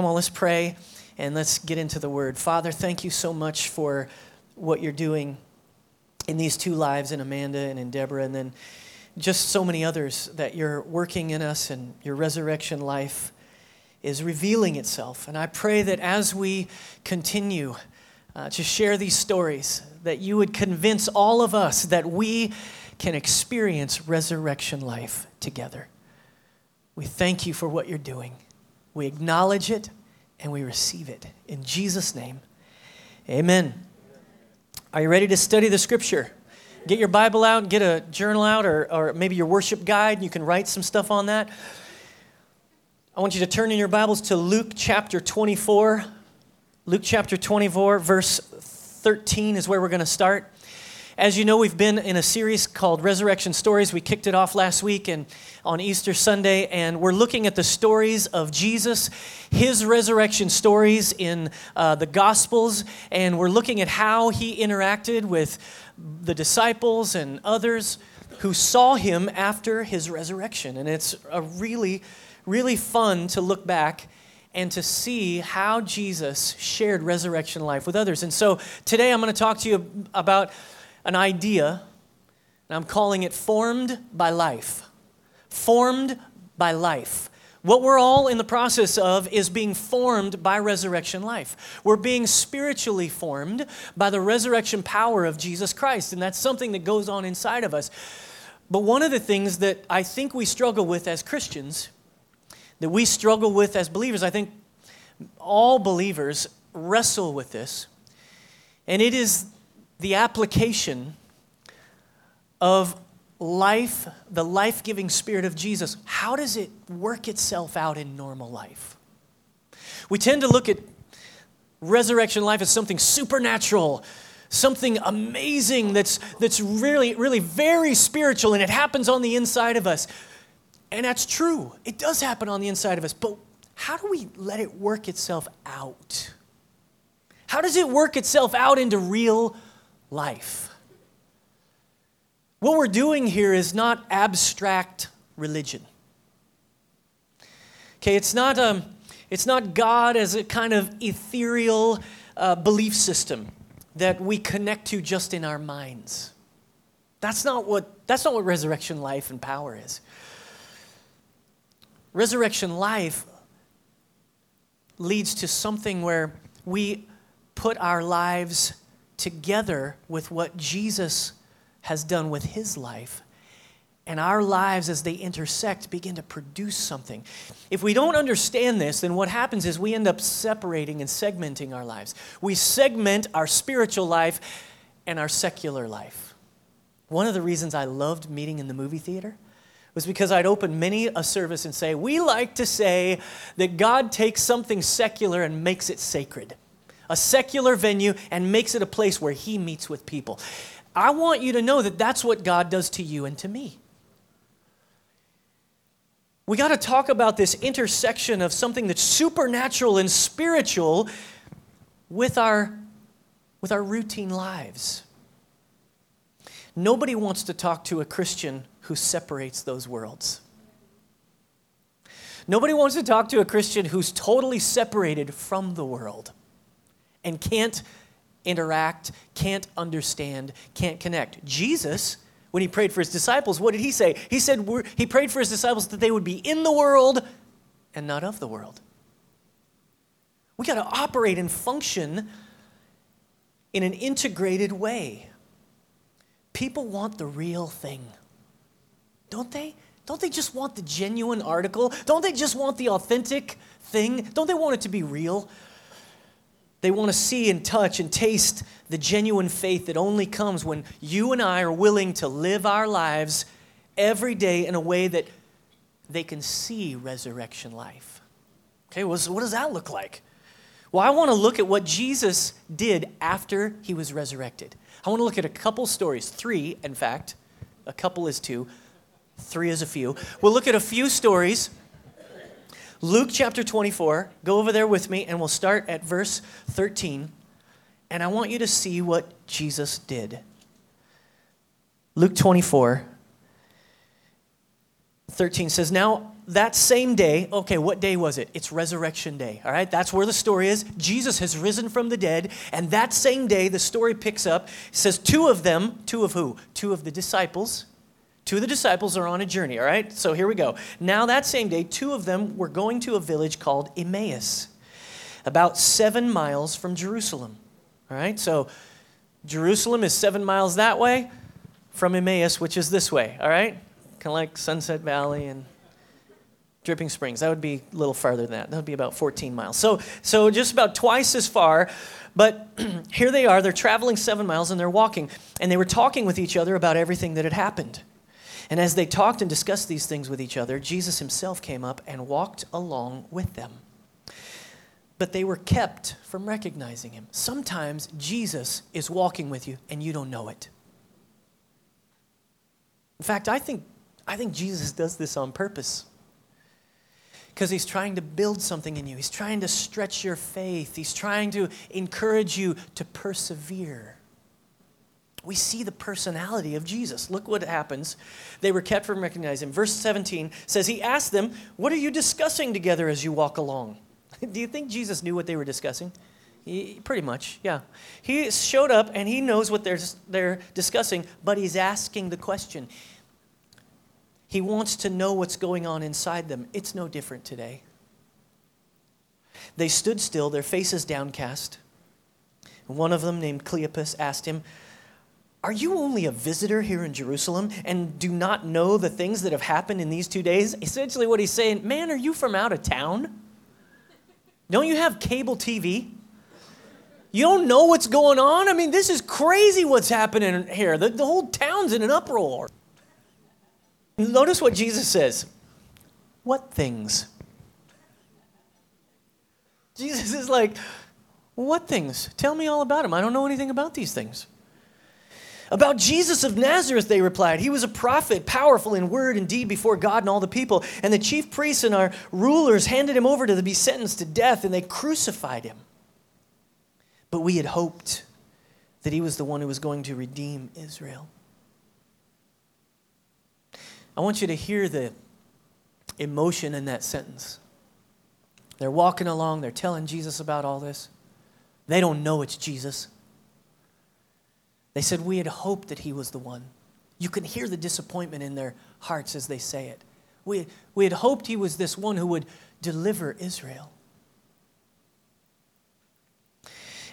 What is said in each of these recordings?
Come on, let's pray and let's get into the word. Father, thank you so much for what you're doing in these two lives in Amanda and in Deborah, and then just so many others that you're working in us and your resurrection life is revealing itself. And I pray that as we continue uh, to share these stories, that you would convince all of us that we can experience resurrection life together. We thank you for what you're doing. We acknowledge it and we receive it. In Jesus' name, amen. Are you ready to study the scripture? Get your Bible out, get a journal out, or, or maybe your worship guide. and You can write some stuff on that. I want you to turn in your Bibles to Luke chapter 24. Luke chapter 24, verse 13 is where we're going to start. As you know, we've been in a series called Resurrection Stories. We kicked it off last week and on Easter Sunday, and we're looking at the stories of Jesus, his resurrection stories in uh, the Gospels, and we're looking at how he interacted with the disciples and others who saw him after his resurrection. And it's a really, really fun to look back and to see how Jesus shared resurrection life with others. And so today I'm going to talk to you about an idea, and I'm calling it formed by life. Formed by life. What we're all in the process of is being formed by resurrection life. We're being spiritually formed by the resurrection power of Jesus Christ, and that's something that goes on inside of us. But one of the things that I think we struggle with as Christians, that we struggle with as believers, I think all believers wrestle with this, and it is the application of life, the life giving spirit of Jesus, how does it work itself out in normal life? We tend to look at resurrection life as something supernatural, something amazing that's, that's really, really very spiritual, and it happens on the inside of us. And that's true. It does happen on the inside of us. But how do we let it work itself out? How does it work itself out into real life. What we're doing here is not abstract religion. Okay, it's not, um, it's not God as a kind of ethereal uh, belief system that we connect to just in our minds. That's not what, that's not what resurrection life and power is. Resurrection life leads to something where we put our lives together with what Jesus has done with his life. And our lives, as they intersect, begin to produce something. If we don't understand this, then what happens is we end up separating and segmenting our lives. We segment our spiritual life and our secular life. One of the reasons I loved meeting in the movie theater was because I'd open many a service and say, We like to say that God takes something secular and makes it sacred a secular venue, and makes it a place where He meets with people. I want you to know that that's what God does to you and to me. We got to talk about this intersection of something that's supernatural and spiritual with our, with our routine lives. Nobody wants to talk to a Christian who separates those worlds. Nobody wants to talk to a Christian who's totally separated from the world and can't interact, can't understand, can't connect. Jesus, when he prayed for his disciples, what did he say? He said he prayed for his disciples that they would be in the world and not of the world. We got to operate and function in an integrated way. People want the real thing, don't they? Don't they just want the genuine article? Don't they just want the authentic thing? Don't they want it to be real? They want to see and touch and taste the genuine faith that only comes when you and I are willing to live our lives every day in a way that they can see resurrection life. Okay, what does that look like? Well, I want to look at what Jesus did after he was resurrected. I want to look at a couple stories, three, in fact. A couple is two, three is a few. We'll look at a few stories Luke chapter 24. Go over there with me, and we'll start at verse 13. And I want you to see what Jesus did. Luke 24, 13 says, Now that same day, okay, what day was it? It's resurrection day, all right? That's where the story is. Jesus has risen from the dead, and that same day, the story picks up. It says two of them, two of who? Two of the disciples. Two of the disciples are on a journey, all right? So here we go. Now, that same day, two of them were going to a village called Emmaus, about seven miles from Jerusalem, all right? So Jerusalem is seven miles that way from Emmaus, which is this way, all right? Kind of like Sunset Valley and Dripping Springs. That would be a little farther than that. That would be about 14 miles. So, so just about twice as far. But here they are. They're traveling seven miles and they're walking. And they were talking with each other about everything that had happened. And as they talked and discussed these things with each other, Jesus himself came up and walked along with them. But they were kept from recognizing him. Sometimes Jesus is walking with you and you don't know it. In fact, I think, I think Jesus does this on purpose because he's trying to build something in you. He's trying to stretch your faith. He's trying to encourage you to persevere. We see the personality of Jesus. Look what happens. They were kept from recognizing him. Verse 17 says, He asked them, What are you discussing together as you walk along? Do you think Jesus knew what they were discussing? He, pretty much, yeah. He showed up and he knows what they're, they're discussing, but he's asking the question. He wants to know what's going on inside them. It's no different today. They stood still, their faces downcast. One of them, named Cleopas, asked him, Are you only a visitor here in Jerusalem and do not know the things that have happened in these two days? Essentially, what he's saying, Man, are you from out of town? Don't you have cable TV? You don't know what's going on? I mean, this is crazy what's happening here. The, the whole town's in an uproar. Notice what Jesus says. What things? Jesus is like, What things? Tell me all about them. I don't know anything about these things. About Jesus of Nazareth, they replied. He was a prophet, powerful in word and deed before God and all the people. And the chief priests and our rulers handed him over to be sentenced to death, and they crucified him. But we had hoped that he was the one who was going to redeem Israel. I want you to hear the emotion in that sentence. They're walking along, they're telling Jesus about all this. They don't know it's Jesus. They said, We had hoped that he was the one. You can hear the disappointment in their hearts as they say it. We, we had hoped he was this one who would deliver Israel.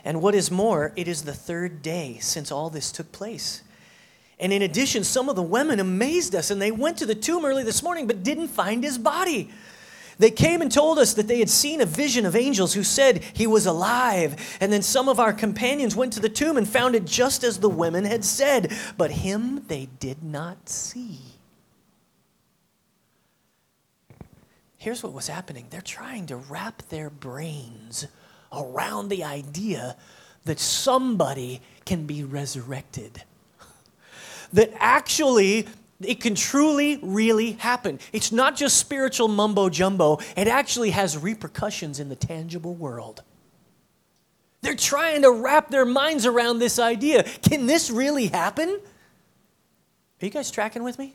And what is more, it is the third day since all this took place. And in addition, some of the women amazed us, and they went to the tomb early this morning but didn't find his body. They came and told us that they had seen a vision of angels who said he was alive. And then some of our companions went to the tomb and found it just as the women had said, but him they did not see. Here's what was happening they're trying to wrap their brains around the idea that somebody can be resurrected that actually it can truly, really happen. It's not just spiritual mumbo jumbo, it actually has repercussions in the tangible world. They're trying to wrap their minds around this idea. Can this really happen? Are you guys tracking with me?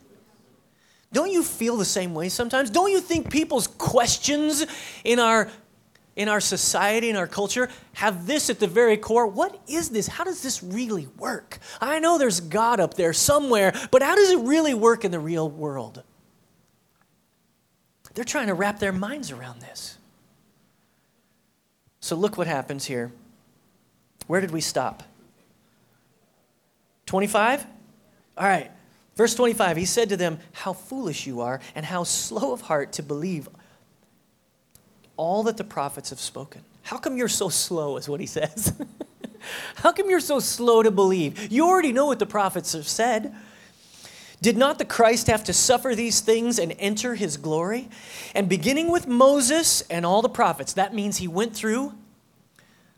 Don't you feel the same way sometimes? Don't you think people's questions in our in our society, in our culture, have this at the very core. What is this? How does this really work? I know there's God up there somewhere, but how does it really work in the real world? They're trying to wrap their minds around this. So look what happens here. Where did we stop? 25? All right. Verse 25, he said to them, How foolish you are, and how slow of heart to believe all that the prophets have spoken. How come you're so slow, is what he says. How come you're so slow to believe? You already know what the prophets have said. Did not the Christ have to suffer these things and enter his glory? And beginning with Moses and all the prophets, that means he went through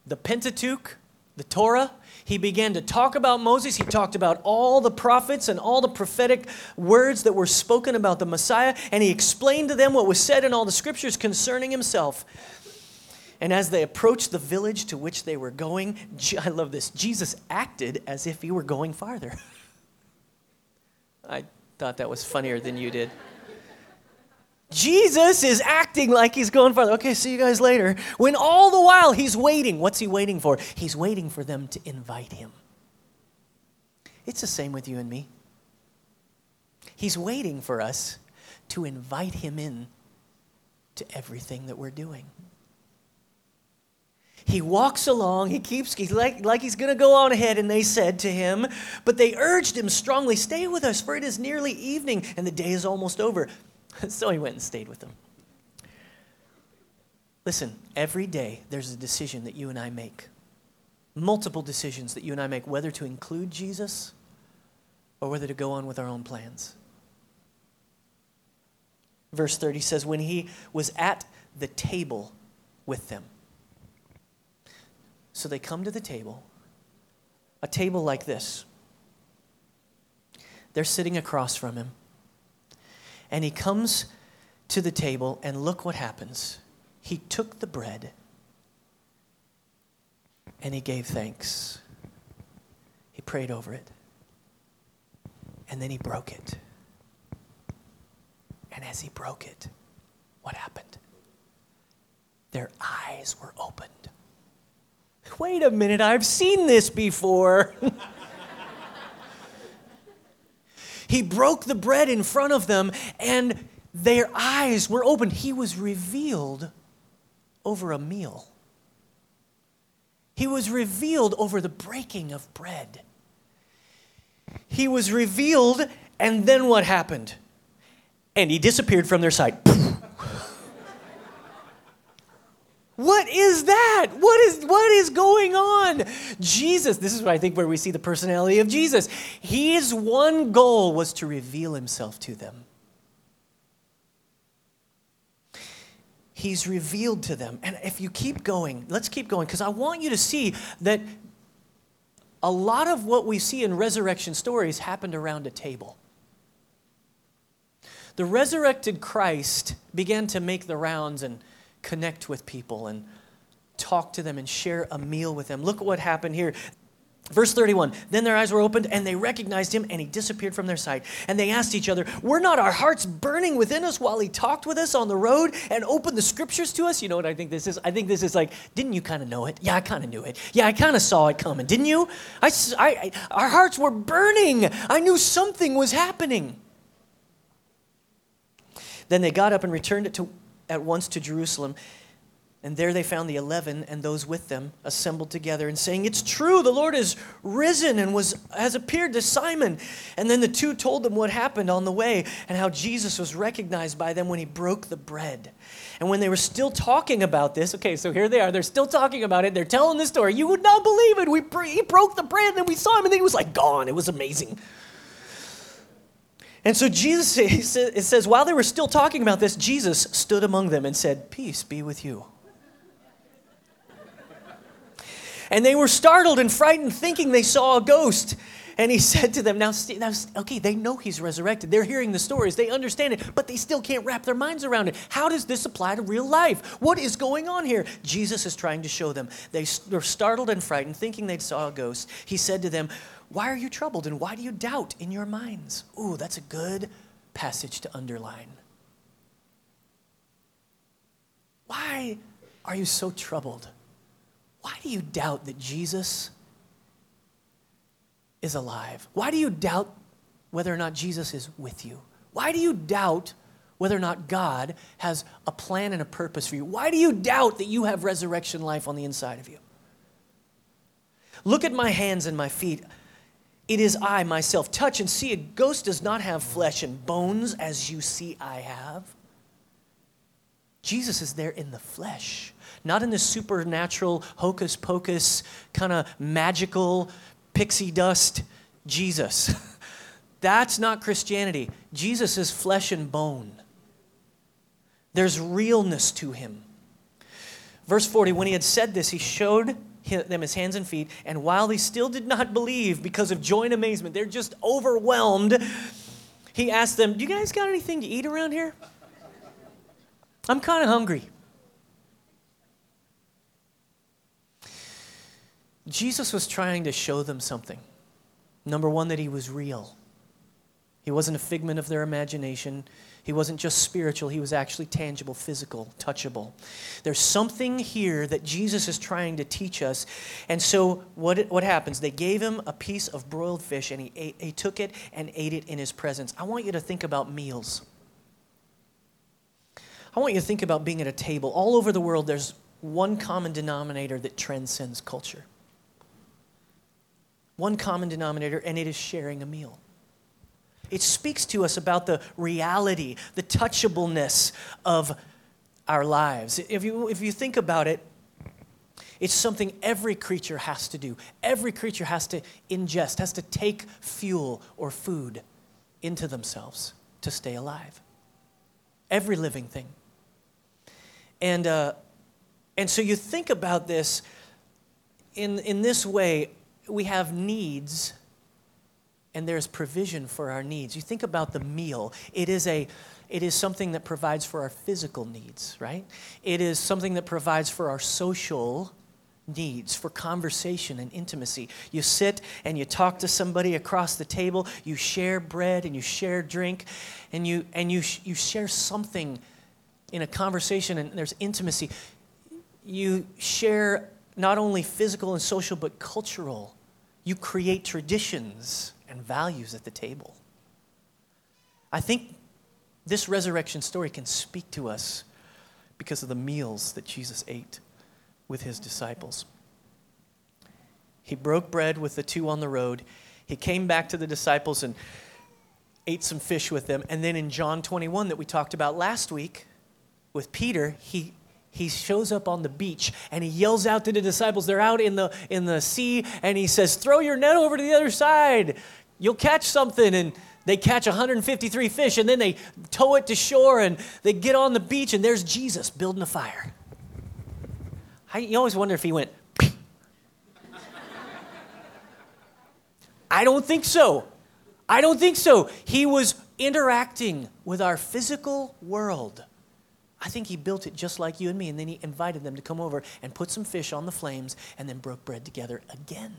the Pentateuch, the Torah, he began to talk about Moses. He talked about all the prophets and all the prophetic words that were spoken about the Messiah, and he explained to them what was said in all the scriptures concerning himself. And as they approached the village to which they were going, I love this, Jesus acted as if he were going farther. I thought that was funnier than you did. Jesus is acting like he's going farther. Okay, see you guys later. When all the while he's waiting. What's he waiting for? He's waiting for them to invite him. It's the same with you and me. He's waiting for us to invite him in to everything that we're doing. He walks along, he keeps he's like, like he's going to go on ahead, and they said to him, but they urged him strongly, Stay with us, for it is nearly evening, and the day is almost over. so he went and stayed with them. Listen, every day there's a decision that you and I make. Multiple decisions that you and I make, whether to include Jesus or whether to go on with our own plans. Verse 30 says, When he was at the table with them. So they come to the table, a table like this. They're sitting across from him. And he comes to the table, and look what happens. He took the bread and he gave thanks. He prayed over it. And then he broke it. And as he broke it, what happened? Their eyes were opened. Wait a minute, I've seen this before. He broke the bread in front of them, and their eyes were opened. He was revealed over a meal. He was revealed over the breaking of bread. He was revealed, and then what happened? And he disappeared from their sight. What is that? What is what is going on? Jesus, this is what I think where we see the personality of Jesus. His one goal was to reveal himself to them. He's revealed to them. And if you keep going, let's keep going because I want you to see that a lot of what we see in resurrection stories happened around a table. The resurrected Christ began to make the rounds and connect with people and talk to them and share a meal with them. Look at what happened here. Verse 31 Then their eyes were opened and they recognized him and he disappeared from their sight. And they asked each other, Were not our hearts burning within us while he talked with us on the road and opened the scriptures to us? You know what I think this is? I think this is like, Didn't you kind of know it? Yeah, I kind of knew it. Yeah, I kind of saw it coming, didn't you? I, I, our hearts were burning. I knew something was happening. Then they got up and returned it to at once to Jerusalem. And there they found the eleven and those with them assembled together and saying, It's true, the Lord is risen and was, has appeared to Simon. And then the two told them what happened on the way and how Jesus was recognized by them when he broke the bread. And when they were still talking about this, okay, so here they are, they're still talking about it, they're telling the story. You would not believe it. We, he broke the bread, and then we saw him, and then he was like gone. It was amazing. And so Jesus, it says, while they were still talking about this, Jesus stood among them and said, Peace be with you. And they were startled and frightened, thinking they saw a ghost. And he said to them, now, now, okay, they know he's resurrected. They're hearing the stories, they understand it, but they still can't wrap their minds around it. How does this apply to real life? What is going on here? Jesus is trying to show them. They were startled and frightened, thinking they saw a ghost. He said to them, why are you troubled and why do you doubt in your minds? Ooh, that's a good passage to underline. Why are you so troubled? Why do you doubt that Jesus is alive? Why do you doubt whether or not Jesus is with you? Why do you doubt whether or not God has a plan and a purpose for you? Why do you doubt that you have resurrection life on the inside of you? Look at my hands and my feet. It is I myself. Touch and see. A ghost does not have flesh and bones as you see I have. Jesus is there in the flesh, not in the supernatural, hocus pocus, kind of magical pixie dust Jesus. That's not Christianity. Jesus is flesh and bone, there's realness to him. Verse 40 when he had said this, he showed them his hands and feet. And while they still did not believe because of joy and amazement, they're just overwhelmed. He asked them, Do you guys got anything to eat around here? I'm kind of hungry. Jesus was trying to show them something. Number one, that he was real. He wasn't a figment of their imagination. He wasn't just spiritual, he was actually tangible, physical, touchable. There's something here that Jesus is trying to teach us. And so, what, what happens? They gave him a piece of broiled fish, and he, ate, he took it and ate it in his presence. I want you to think about meals. I want you to think about being at a table. All over the world, there's one common denominator that transcends culture. One common denominator, and it is sharing a meal. It speaks to us about the reality, the touchableness of our lives. If you, if you think about it, it's something every creature has to do. Every creature has to ingest, has to take fuel or food into themselves to stay alive. Every living thing. And, uh, and so you think about this in, in this way we have needs and there's provision for our needs. You think about the meal, it is a it is something that provides for our physical needs, right? It is something that provides for our social needs, for conversation and intimacy. You sit and you talk to somebody across the table, you share bread and you share drink, and you and you you share something in a conversation and there's intimacy. You share not only physical and social but cultural. You create traditions and values at the table. I think this resurrection story can speak to us because of the meals that Jesus ate with his disciples. He broke bread with the two on the road. He came back to the disciples and ate some fish with them. And then in John 21, that we talked about last week with Peter, he he shows up on the beach and he yells out to the disciples. They're out in the in the sea and he says throw your net over to the other side. You'll catch something. And they catch 153 fish and then they tow it to shore and they get on the beach and there's jesus building a fire. I, you always wonder if he went i don't think so. I don't think so. He was interacting with our physical world I think he built it just like you and me, and then he invited them to come over and put some fish on the flames and then broke bread together again.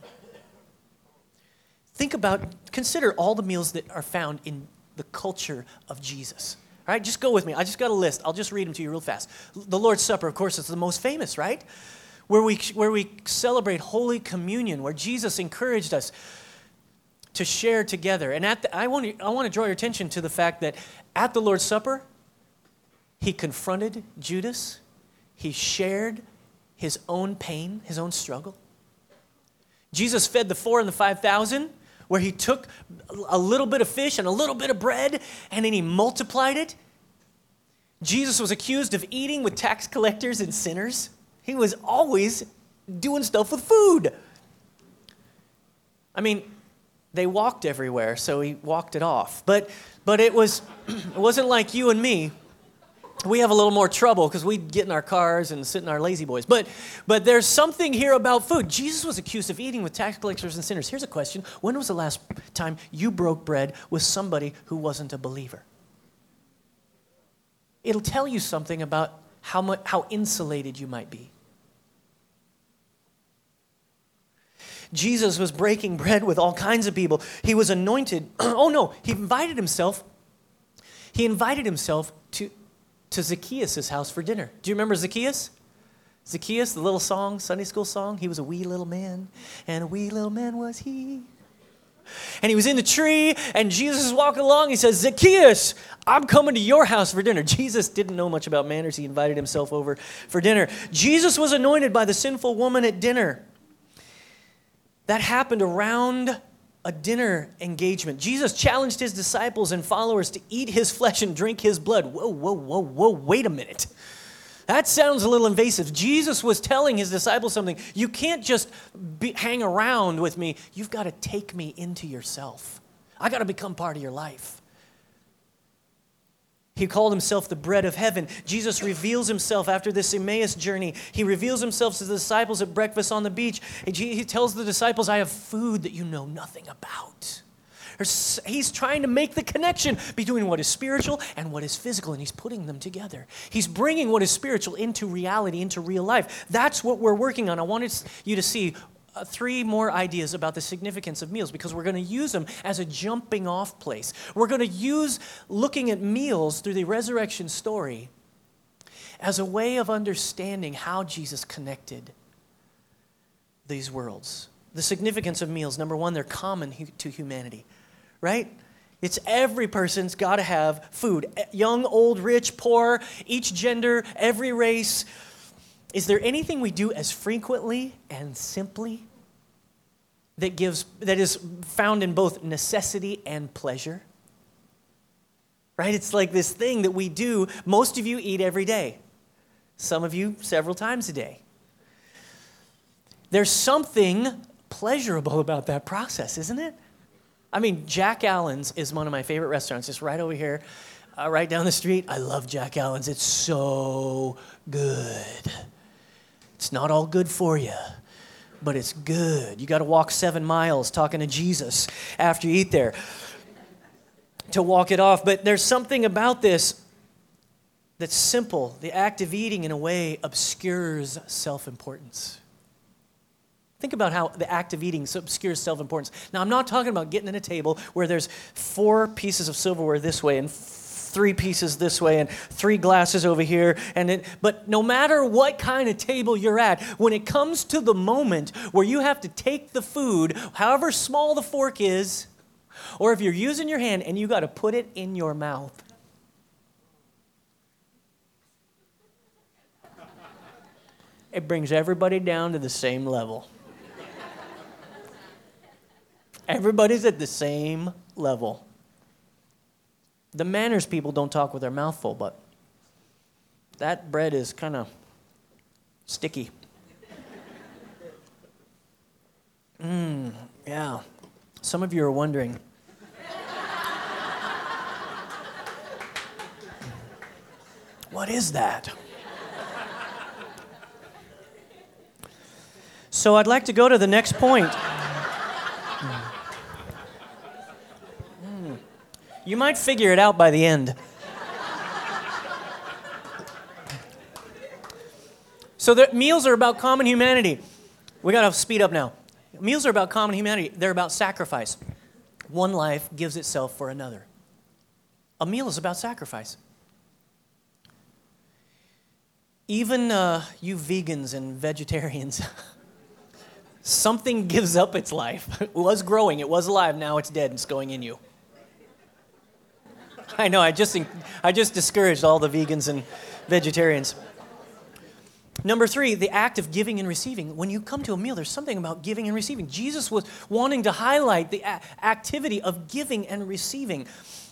Think about, consider all the meals that are found in the culture of Jesus. All right, just go with me. I just got a list. I'll just read them to you real fast. The Lord's Supper, of course, is the most famous, right? Where we, where we celebrate Holy Communion, where Jesus encouraged us to share together. And at the, I, want to, I want to draw your attention to the fact that at the Lord's Supper, he confronted Judas, he shared his own pain, his own struggle. Jesus fed the four and the 5,000, where he took a little bit of fish and a little bit of bread and then he multiplied it. Jesus was accused of eating with tax collectors and sinners. He was always doing stuff with food. I mean, they walked everywhere, so he walked it off. But, but it, was, it wasn't like you and me we have a little more trouble because we get in our cars and sit in our lazy boys. But, but there's something here about food. Jesus was accused of eating with tax collectors and sinners. Here's a question When was the last time you broke bread with somebody who wasn't a believer? It'll tell you something about how, much, how insulated you might be. Jesus was breaking bread with all kinds of people. He was anointed. oh no, he invited himself. He invited himself to to Zacchaeus' house for dinner. Do you remember Zacchaeus? Zacchaeus, the little song, Sunday school song, he was a wee little man, and a wee little man was he. And he was in the tree, and Jesus is walking along. He says, Zacchaeus, I'm coming to your house for dinner. Jesus didn't know much about manners. He invited himself over for dinner. Jesus was anointed by the sinful woman at dinner. That happened around a dinner engagement. Jesus challenged his disciples and followers to eat his flesh and drink his blood. Whoa, whoa, whoa, whoa, wait a minute. That sounds a little invasive. Jesus was telling his disciples something. You can't just be, hang around with me, you've got to take me into yourself. I got to become part of your life. He called himself the bread of heaven. Jesus reveals himself after this Emmaus journey. He reveals himself to the disciples at breakfast on the beach. He tells the disciples, I have food that you know nothing about. He's trying to make the connection between what is spiritual and what is physical, and he's putting them together. He's bringing what is spiritual into reality, into real life. That's what we're working on. I wanted you to see Uh, three more ideas about the significance of meals because we're going to use them as a jumping off place. We're going to use looking at meals through the resurrection story as a way of understanding how Jesus connected these worlds. The significance of meals number one, they're common to humanity, right? It's every person's got to have food. Young, old, rich, poor, each gender, every race. Is there anything we do as frequently and simply that gives that is found in both necessity and pleasure? Right? It's like this thing that we do. Most of you eat every day. Some of you several times a day. There's something pleasurable about that process, isn't it? I mean, Jack Allen's is one of my favorite restaurants, just right over here, uh, right down the street. I love Jack Allen's. It's so good. It's not all good for you, but it's good. You got to walk seven miles talking to Jesus after you eat there to walk it off. But there's something about this that's simple. The act of eating, in a way, obscures self importance. Think about how the act of eating obscures self importance. Now, I'm not talking about getting at a table where there's four pieces of silverware this way and three pieces this way and three glasses over here. And it, but no matter what kind of table you're at, when it comes to the moment where you have to take the food, however small the fork is, or if you're using your hand and you got to put it in your mouth, it brings everybody down to the same level. Everybody's at the same level. The manners people don't talk with their mouth full, but that bread is kind of sticky. Mmm, yeah. Some of you are wondering. what is that? So I'd like to go to the next point. You might figure it out by the end. so the meals are about common humanity. We got to speed up now. Meals are about common humanity. They're about sacrifice. One life gives itself for another. A meal is about sacrifice. Even uh, you vegans and vegetarians, something gives up its life. It was growing, it was alive, now it's dead, it's going in you. I know, I just, I just discouraged all the vegans and vegetarians. Number three, the act of giving and receiving. When you come to a meal, there's something about giving and receiving. Jesus was wanting to highlight the activity of giving and receiving,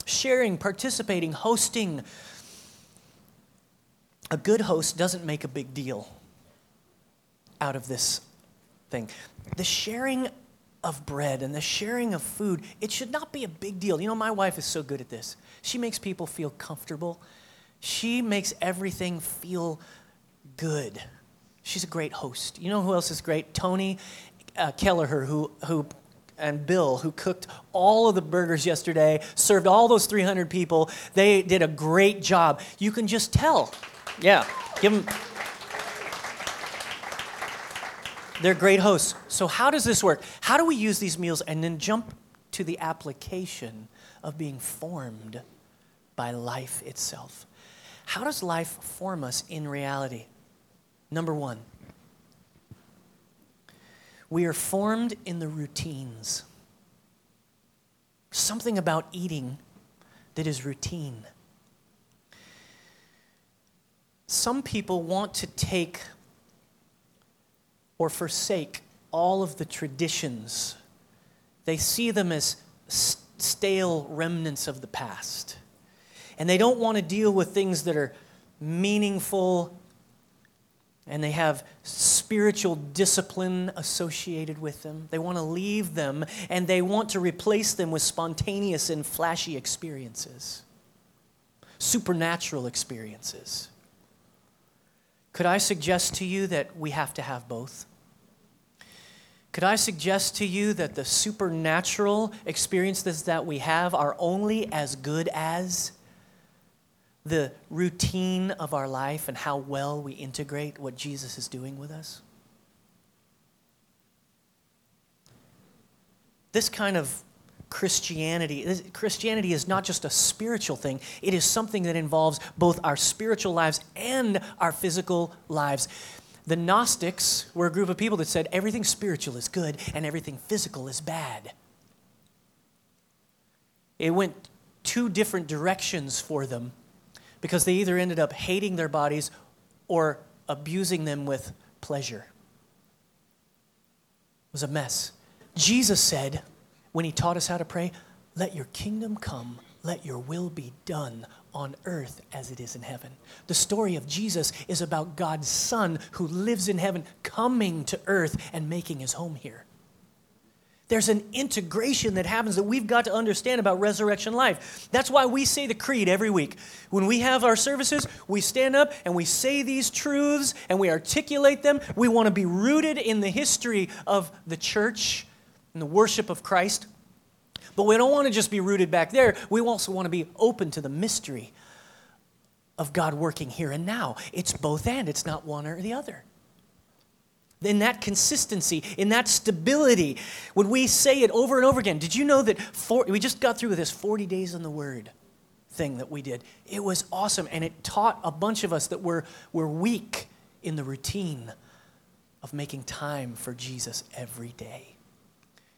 sharing, participating, hosting. A good host doesn't make a big deal out of this thing. The sharing of bread and the sharing of food, it should not be a big deal. You know, my wife is so good at this. She makes people feel comfortable, she makes everything feel good. She's a great host. You know who else is great? Tony uh, Kelleher, who, who and Bill, who cooked all of the burgers yesterday, served all those 300 people. They did a great job. You can just tell. Yeah, give them. They're great hosts. So, how does this work? How do we use these meals and then jump to the application of being formed by life itself? How does life form us in reality? Number one, we are formed in the routines. Something about eating that is routine. Some people want to take or forsake all of the traditions. They see them as stale remnants of the past. And they don't want to deal with things that are meaningful and they have spiritual discipline associated with them. They want to leave them and they want to replace them with spontaneous and flashy experiences, supernatural experiences. Could I suggest to you that we have to have both? Could I suggest to you that the supernatural experiences that we have are only as good as the routine of our life and how well we integrate what Jesus is doing with us? this kind of Christianity, Christianity is not just a spiritual thing, it is something that involves both our spiritual lives and our physical lives. The Gnostics were a group of people that said everything spiritual is good and everything physical is bad. It went two different directions for them because they either ended up hating their bodies or abusing them with pleasure. It was a mess. Jesus said, when he taught us how to pray, let your kingdom come, let your will be done on earth as it is in heaven. The story of Jesus is about God's Son who lives in heaven coming to earth and making his home here. There's an integration that happens that we've got to understand about resurrection life. That's why we say the creed every week. When we have our services, we stand up and we say these truths and we articulate them. We want to be rooted in the history of the church and the worship of Christ. But we don't want to just be rooted back there. We also want to be open to the mystery of God working here and now. It's both and, it's not one or the other. In that consistency, in that stability, when we say it over and over again, did you know that for, we just got through with this 40 days in the Word thing that we did? It was awesome, and it taught a bunch of us that we're, we're weak in the routine of making time for Jesus every day.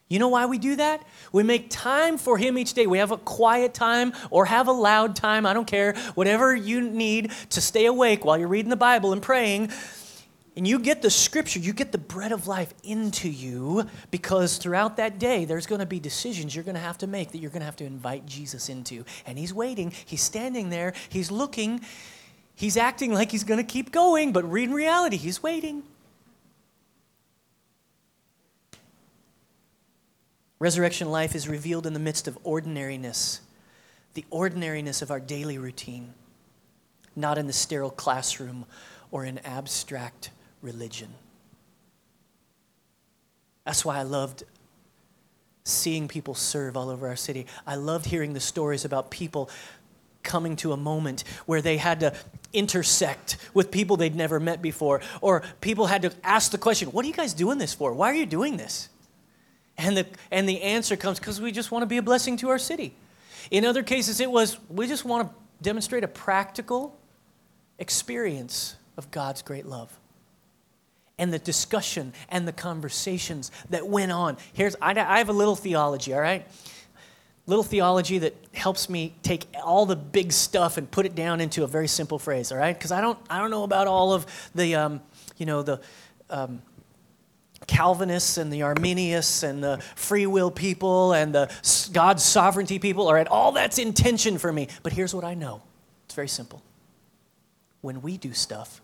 You know why we do that? We make time for Him each day. We have a quiet time or have a loud time, I don't care, whatever you need to stay awake while you're reading the Bible and praying. And you get the scripture, you get the bread of life into you because throughout that day, there's going to be decisions you're going to have to make that you're going to have to invite Jesus into. And He's waiting, He's standing there, He's looking, He's acting like He's going to keep going, but in reality, He's waiting. Resurrection life is revealed in the midst of ordinariness, the ordinariness of our daily routine, not in the sterile classroom or in abstract religion. That's why I loved seeing people serve all over our city. I loved hearing the stories about people coming to a moment where they had to intersect with people they'd never met before, or people had to ask the question, What are you guys doing this for? Why are you doing this? And the, and the answer comes because we just want to be a blessing to our city. In other cases, it was we just want to demonstrate a practical experience of God's great love. And the discussion and the conversations that went on. Here's, I, I have a little theology, all right? Little theology that helps me take all the big stuff and put it down into a very simple phrase, all right? Because I don't, I don't know about all of the, um, you know, the, um, Calvinists and the Arminians and the free will people and the God's sovereignty people. All right, all that's intention for me. But here's what I know it's very simple. When we do stuff,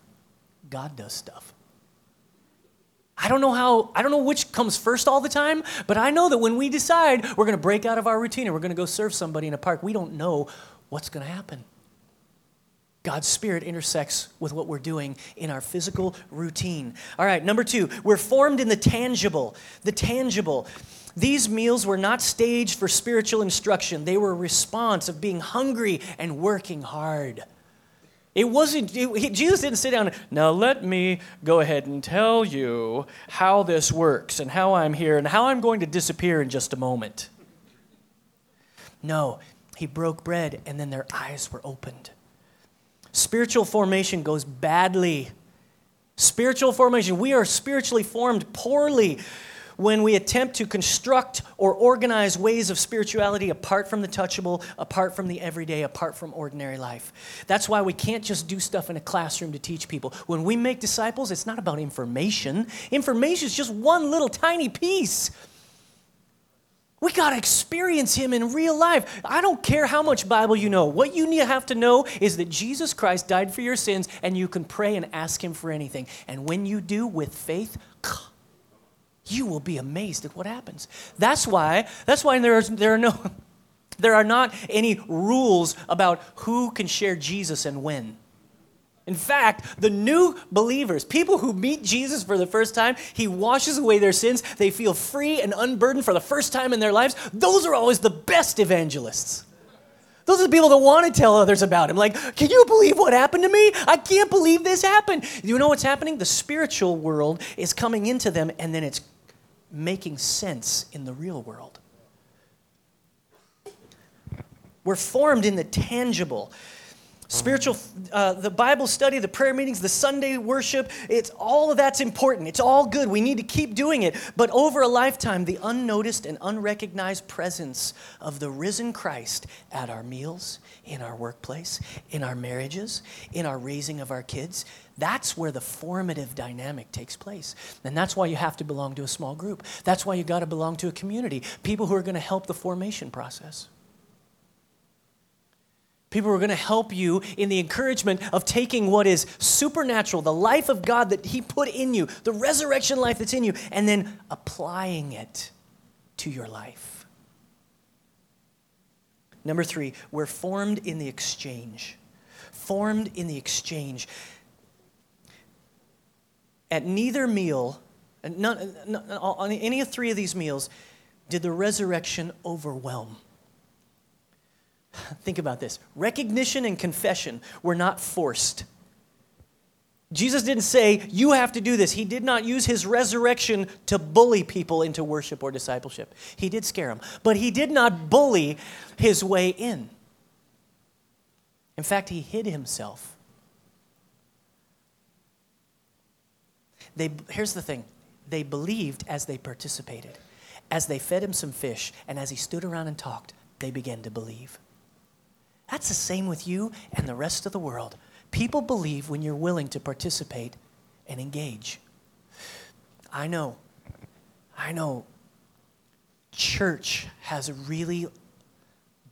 God does stuff. I don't know how, I don't know which comes first all the time, but I know that when we decide we're going to break out of our routine and we're going to go serve somebody in a park, we don't know what's going to happen. God's Spirit intersects with what we're doing in our physical routine. All right, number two, we're formed in the tangible. The tangible. These meals were not staged for spiritual instruction, they were a response of being hungry and working hard. It wasn't, it, Jesus didn't sit down, now let me go ahead and tell you how this works and how I'm here and how I'm going to disappear in just a moment. No, he broke bread and then their eyes were opened. Spiritual formation goes badly. Spiritual formation, we are spiritually formed poorly when we attempt to construct or organize ways of spirituality apart from the touchable, apart from the everyday, apart from ordinary life. That's why we can't just do stuff in a classroom to teach people. When we make disciples, it's not about information. Information is just one little tiny piece. We got to experience him in real life. I don't care how much Bible you know. What you need to have to know is that Jesus Christ died for your sins and you can pray and ask him for anything. And when you do with faith, you will be amazed at what happens. That's why that's why there are, there are no there are not any rules about who can share Jesus and when. In fact, the new believers, people who meet Jesus for the first time, he washes away their sins, they feel free and unburdened for the first time in their lives. Those are always the best evangelists. Those are the people that want to tell others about him. Like, can you believe what happened to me? I can't believe this happened. You know what's happening? The spiritual world is coming into them and then it's making sense in the real world. We're formed in the tangible. Spiritual, uh, the Bible study, the prayer meetings, the Sunday worship, it's all of that's important. It's all good. We need to keep doing it. But over a lifetime, the unnoticed and unrecognized presence of the risen Christ at our meals, in our workplace, in our marriages, in our raising of our kids, that's where the formative dynamic takes place. And that's why you have to belong to a small group. That's why you got to belong to a community, people who are going to help the formation process. People are going to help you in the encouragement of taking what is supernatural, the life of God that He put in you, the resurrection life that's in you, and then applying it to your life. Number three, we're formed in the exchange. Formed in the exchange. At neither meal, none, none, on any of three of these meals, did the resurrection overwhelm. Think about this recognition and confession were not forced. Jesus didn't say, You have to do this. He did not use his resurrection to bully people into worship or discipleship. He did scare them, but he did not bully his way in. In fact, he hid himself. They, here's the thing they believed as they participated. As they fed him some fish, and as he stood around and talked, they began to believe. That's the same with you and the rest of the world. People believe when you're willing to participate and engage. I know, I know, church has a really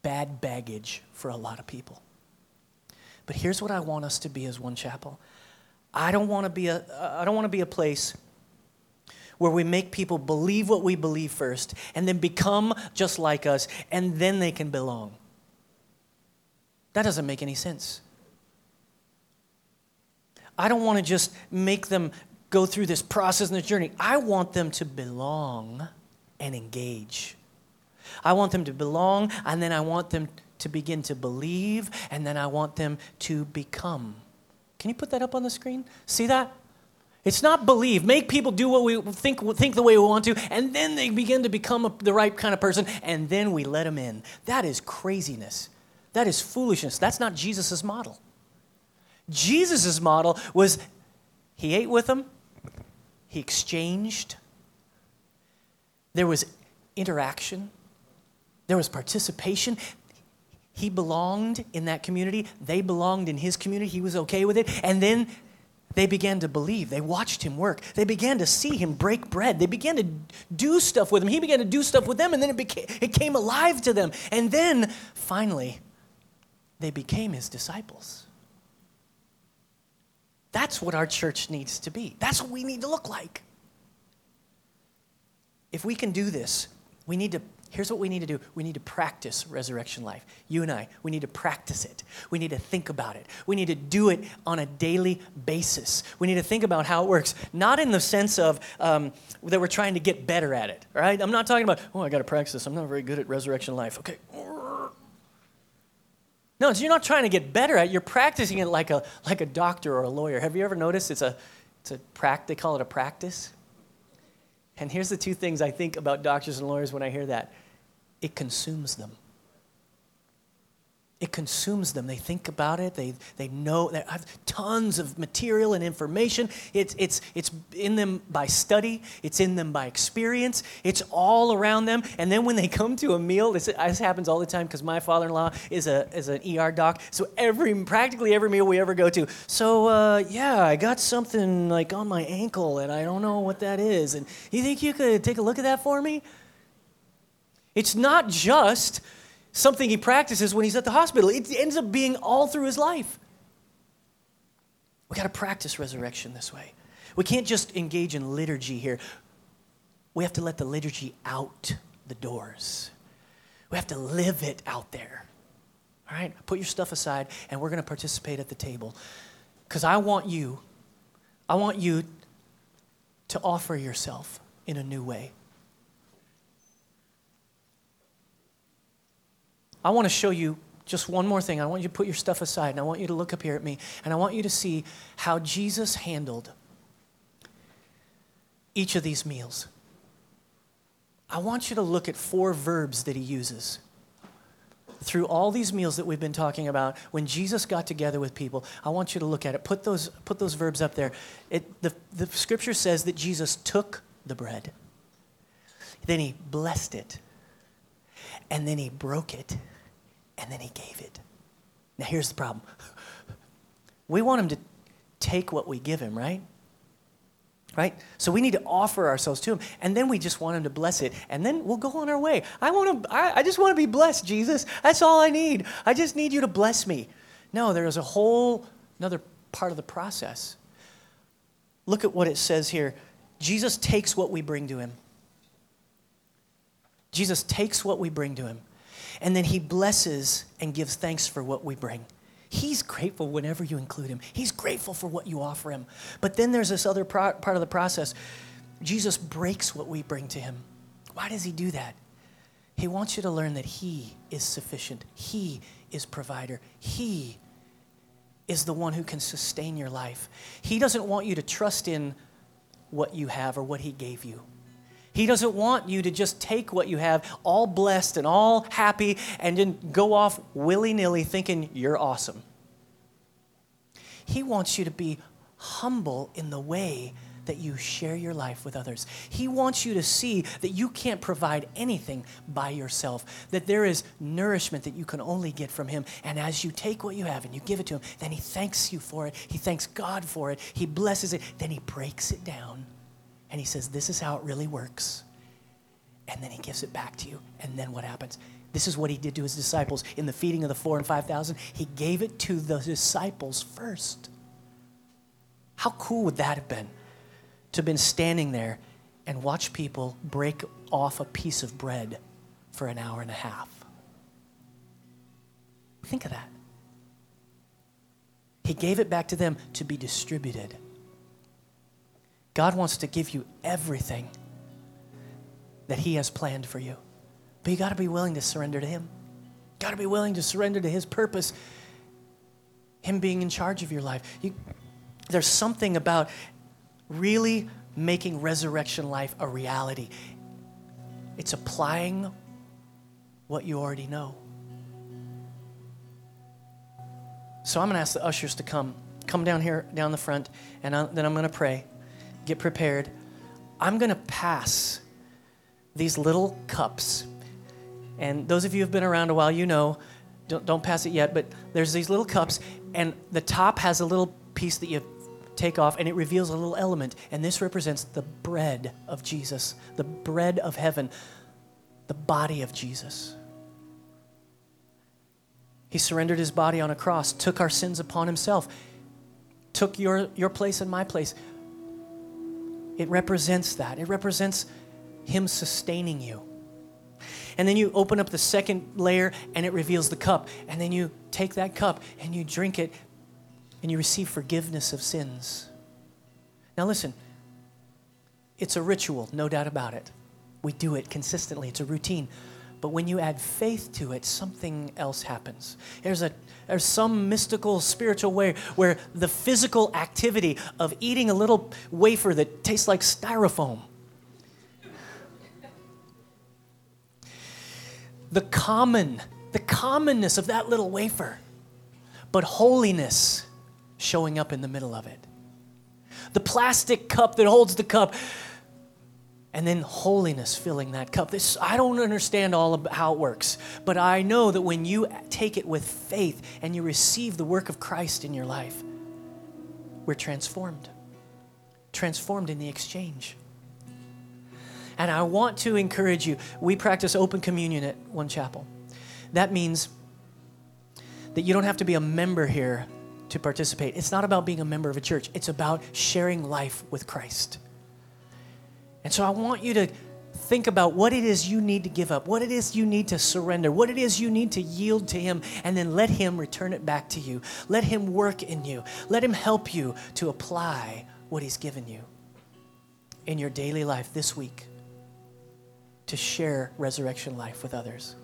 bad baggage for a lot of people. But here's what I want us to be as one chapel. I don't want to be a I don't want to be a place where we make people believe what we believe first and then become just like us and then they can belong. That doesn't make any sense. I don't want to just make them go through this process and this journey. I want them to belong and engage. I want them to belong, and then I want them to begin to believe, and then I want them to become. Can you put that up on the screen? See that? It's not believe. Make people do what we think, think the way we want to, and then they begin to become a, the right kind of person, and then we let them in. That is craziness. That is foolishness. That's not Jesus' model. Jesus' model was he ate with them, he exchanged, there was interaction, there was participation. He belonged in that community, they belonged in his community, he was okay with it, and then they began to believe. They watched him work. They began to see him break bread. They began to do stuff with him. He began to do stuff with them, and then it, became, it came alive to them. And then, finally, they became his disciples. That's what our church needs to be. That's what we need to look like. If we can do this, we need to Here's what we need to do we need to practice resurrection life. You and I, we need to practice it. We need to think about it. We need to do it on a daily basis. We need to think about how it works, not in the sense of um, that we're trying to get better at it, right? I'm not talking about, oh, I got to practice this. I'm not very good at resurrection life. Okay, no, so you're not trying to get better at it. You're practicing it like a, like a doctor or a lawyer. Have you ever noticed it's a, it's a prac, they call it a practice? And here's the two things I think about doctors and lawyers when I hear that it consumes them it consumes them. They think about it. They, they know. They have tons of material and information. It's, it's, it's in them by study. It's in them by experience. It's all around them. And then when they come to a meal, this, this happens all the time because my father-in-law is, a, is an ER doc. So every, practically every meal we ever go to. So uh, yeah, I got something like on my ankle and I don't know what that is. And you think you could take a look at that for me? It's not just something he practices when he's at the hospital. It ends up being all through his life. We got to practice resurrection this way. We can't just engage in liturgy here. We have to let the liturgy out the doors. We have to live it out there. All right? Put your stuff aside and we're going to participate at the table. Because I want you, I want you to offer yourself in a new way. I want to show you just one more thing. I want you to put your stuff aside and I want you to look up here at me and I want you to see how Jesus handled each of these meals. I want you to look at four verbs that he uses. Through all these meals that we've been talking about, when Jesus got together with people, I want you to look at it. Put those, put those verbs up there. It, the, the scripture says that Jesus took the bread, then he blessed it, and then he broke it, and then he gave it. Now, here's the problem we want him to take what we give him, right? Right? So we need to offer ourselves to him. And then we just want him to bless it. And then we'll go on our way. I want to I, I just want to be blessed, Jesus. That's all I need. I just need you to bless me. No, there is a whole another part of the process. Look at what it says here. Jesus takes what we bring to him. Jesus takes what we bring to him. And then he blesses and gives thanks for what we bring. He's grateful whenever you include him. He's grateful for what you offer him. But then there's this other pro- part of the process. Jesus breaks what we bring to him. Why does he do that? He wants you to learn that he is sufficient. He is provider. He is the one who can sustain your life. He doesn't want you to trust in what you have or what he gave you. He doesn't want you to just take what you have, all blessed and all happy, and then go off willy nilly thinking you're awesome. He wants you to be humble in the way that you share your life with others. He wants you to see that you can't provide anything by yourself, that there is nourishment that you can only get from Him. And as you take what you have and you give it to Him, then He thanks you for it. He thanks God for it. He blesses it. Then He breaks it down and he says, This is how it really works. And then he gives it back to you. And then what happens? This is what he did to his disciples in the feeding of the four and five thousand. He gave it to the disciples first. How cool would that have been to have been standing there and watch people break off a piece of bread for an hour and a half? Think of that. He gave it back to them to be distributed. God wants to give you everything that He has planned for you. But you got to be willing to surrender to Him. Got to be willing to surrender to His purpose, Him being in charge of your life. You, there's something about really making resurrection life a reality. It's applying what you already know. So I'm going to ask the ushers to come. Come down here, down the front, and I, then I'm going to pray get prepared. I'm going to pass these little cups. And those of you who have been around a while, you know, don't, don't pass it yet, but there's these little cups, and the top has a little piece that you take off, and it reveals a little element. And this represents the bread of Jesus, the bread of heaven, the body of Jesus. He surrendered his body on a cross, took our sins upon himself, took your, your place and my place. It represents that. It represents Him sustaining you. And then you open up the second layer and it reveals the cup. And then you take that cup and you drink it and you receive forgiveness of sins. Now, listen, it's a ritual, no doubt about it. We do it consistently, it's a routine. But when you add faith to it, something else happens. There's, a, there's some mystical, spiritual way where the physical activity of eating a little wafer that tastes like styrofoam, the common, the commonness of that little wafer, but holiness showing up in the middle of it. The plastic cup that holds the cup and then holiness filling that cup. This I don't understand all of how it works, but I know that when you take it with faith and you receive the work of Christ in your life, we're transformed. Transformed in the exchange. And I want to encourage you. We practice open communion at One Chapel. That means that you don't have to be a member here to participate. It's not about being a member of a church, it's about sharing life with Christ. And so I want you to think about what it is you need to give up, what it is you need to surrender, what it is you need to yield to Him, and then let Him return it back to you. Let Him work in you. Let Him help you to apply what He's given you in your daily life this week to share resurrection life with others.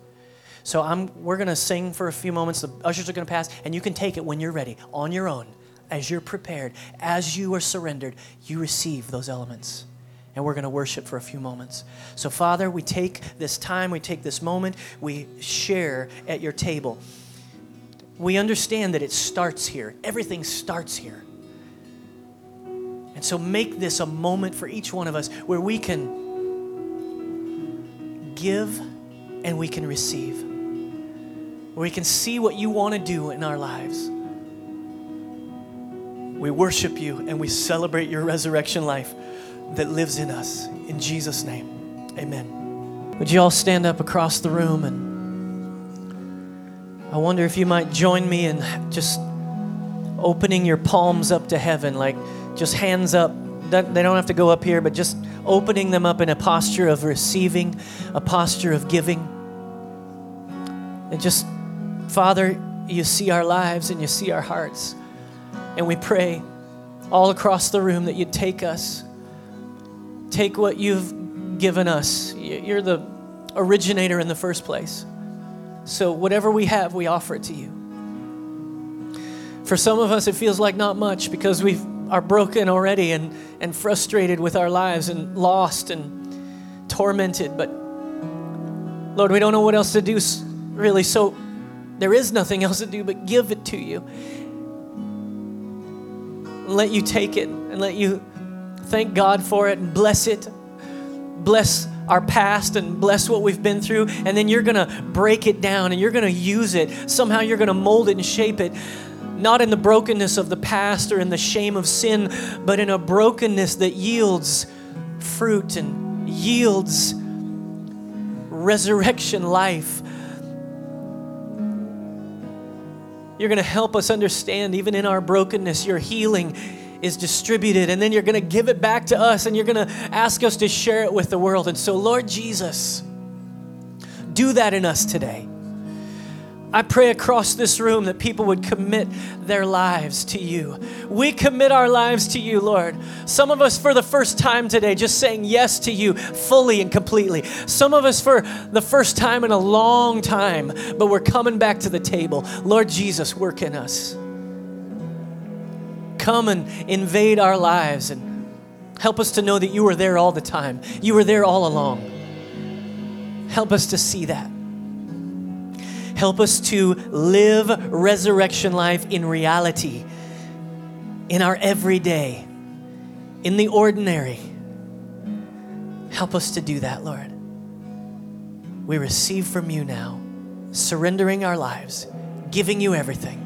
So I'm, we're going to sing for a few moments. The ushers are going to pass, and you can take it when you're ready, on your own, as you're prepared, as you are surrendered. You receive those elements and we're going to worship for a few moments. So, Father, we take this time, we take this moment, we share at your table. We understand that it starts here, everything starts here. And so, make this a moment for each one of us where we can give and we can receive, where we can see what you want to do in our lives. We worship you and we celebrate your resurrection life that lives in us. In Jesus' name, amen. Would you all stand up across the room? And I wonder if you might join me in just opening your palms up to heaven, like just hands up. They don't have to go up here, but just opening them up in a posture of receiving, a posture of giving. And just, Father, you see our lives and you see our hearts. And we pray all across the room that you'd take us, take what you've given us. You're the originator in the first place. So, whatever we have, we offer it to you. For some of us, it feels like not much because we are broken already and, and frustrated with our lives and lost and tormented. But Lord, we don't know what else to do, really. So, there is nothing else to do but give it to you let you take it and let you thank God for it and bless it. Bless our past and bless what we've been through. And then you're going to break it down and you're going to use it. Somehow you're going to mold it and shape it. Not in the brokenness of the past or in the shame of sin, but in a brokenness that yields fruit and yields resurrection life You're going to help us understand, even in our brokenness, your healing is distributed. And then you're going to give it back to us and you're going to ask us to share it with the world. And so, Lord Jesus, do that in us today. I pray across this room that people would commit their lives to you. We commit our lives to you, Lord. Some of us for the first time today, just saying yes to you fully and completely. Some of us for the first time in a long time, but we're coming back to the table. Lord Jesus, work in us. Come and invade our lives and help us to know that you were there all the time. You were there all along. Help us to see that. Help us to live resurrection life in reality, in our everyday, in the ordinary. Help us to do that, Lord. We receive from you now, surrendering our lives, giving you everything.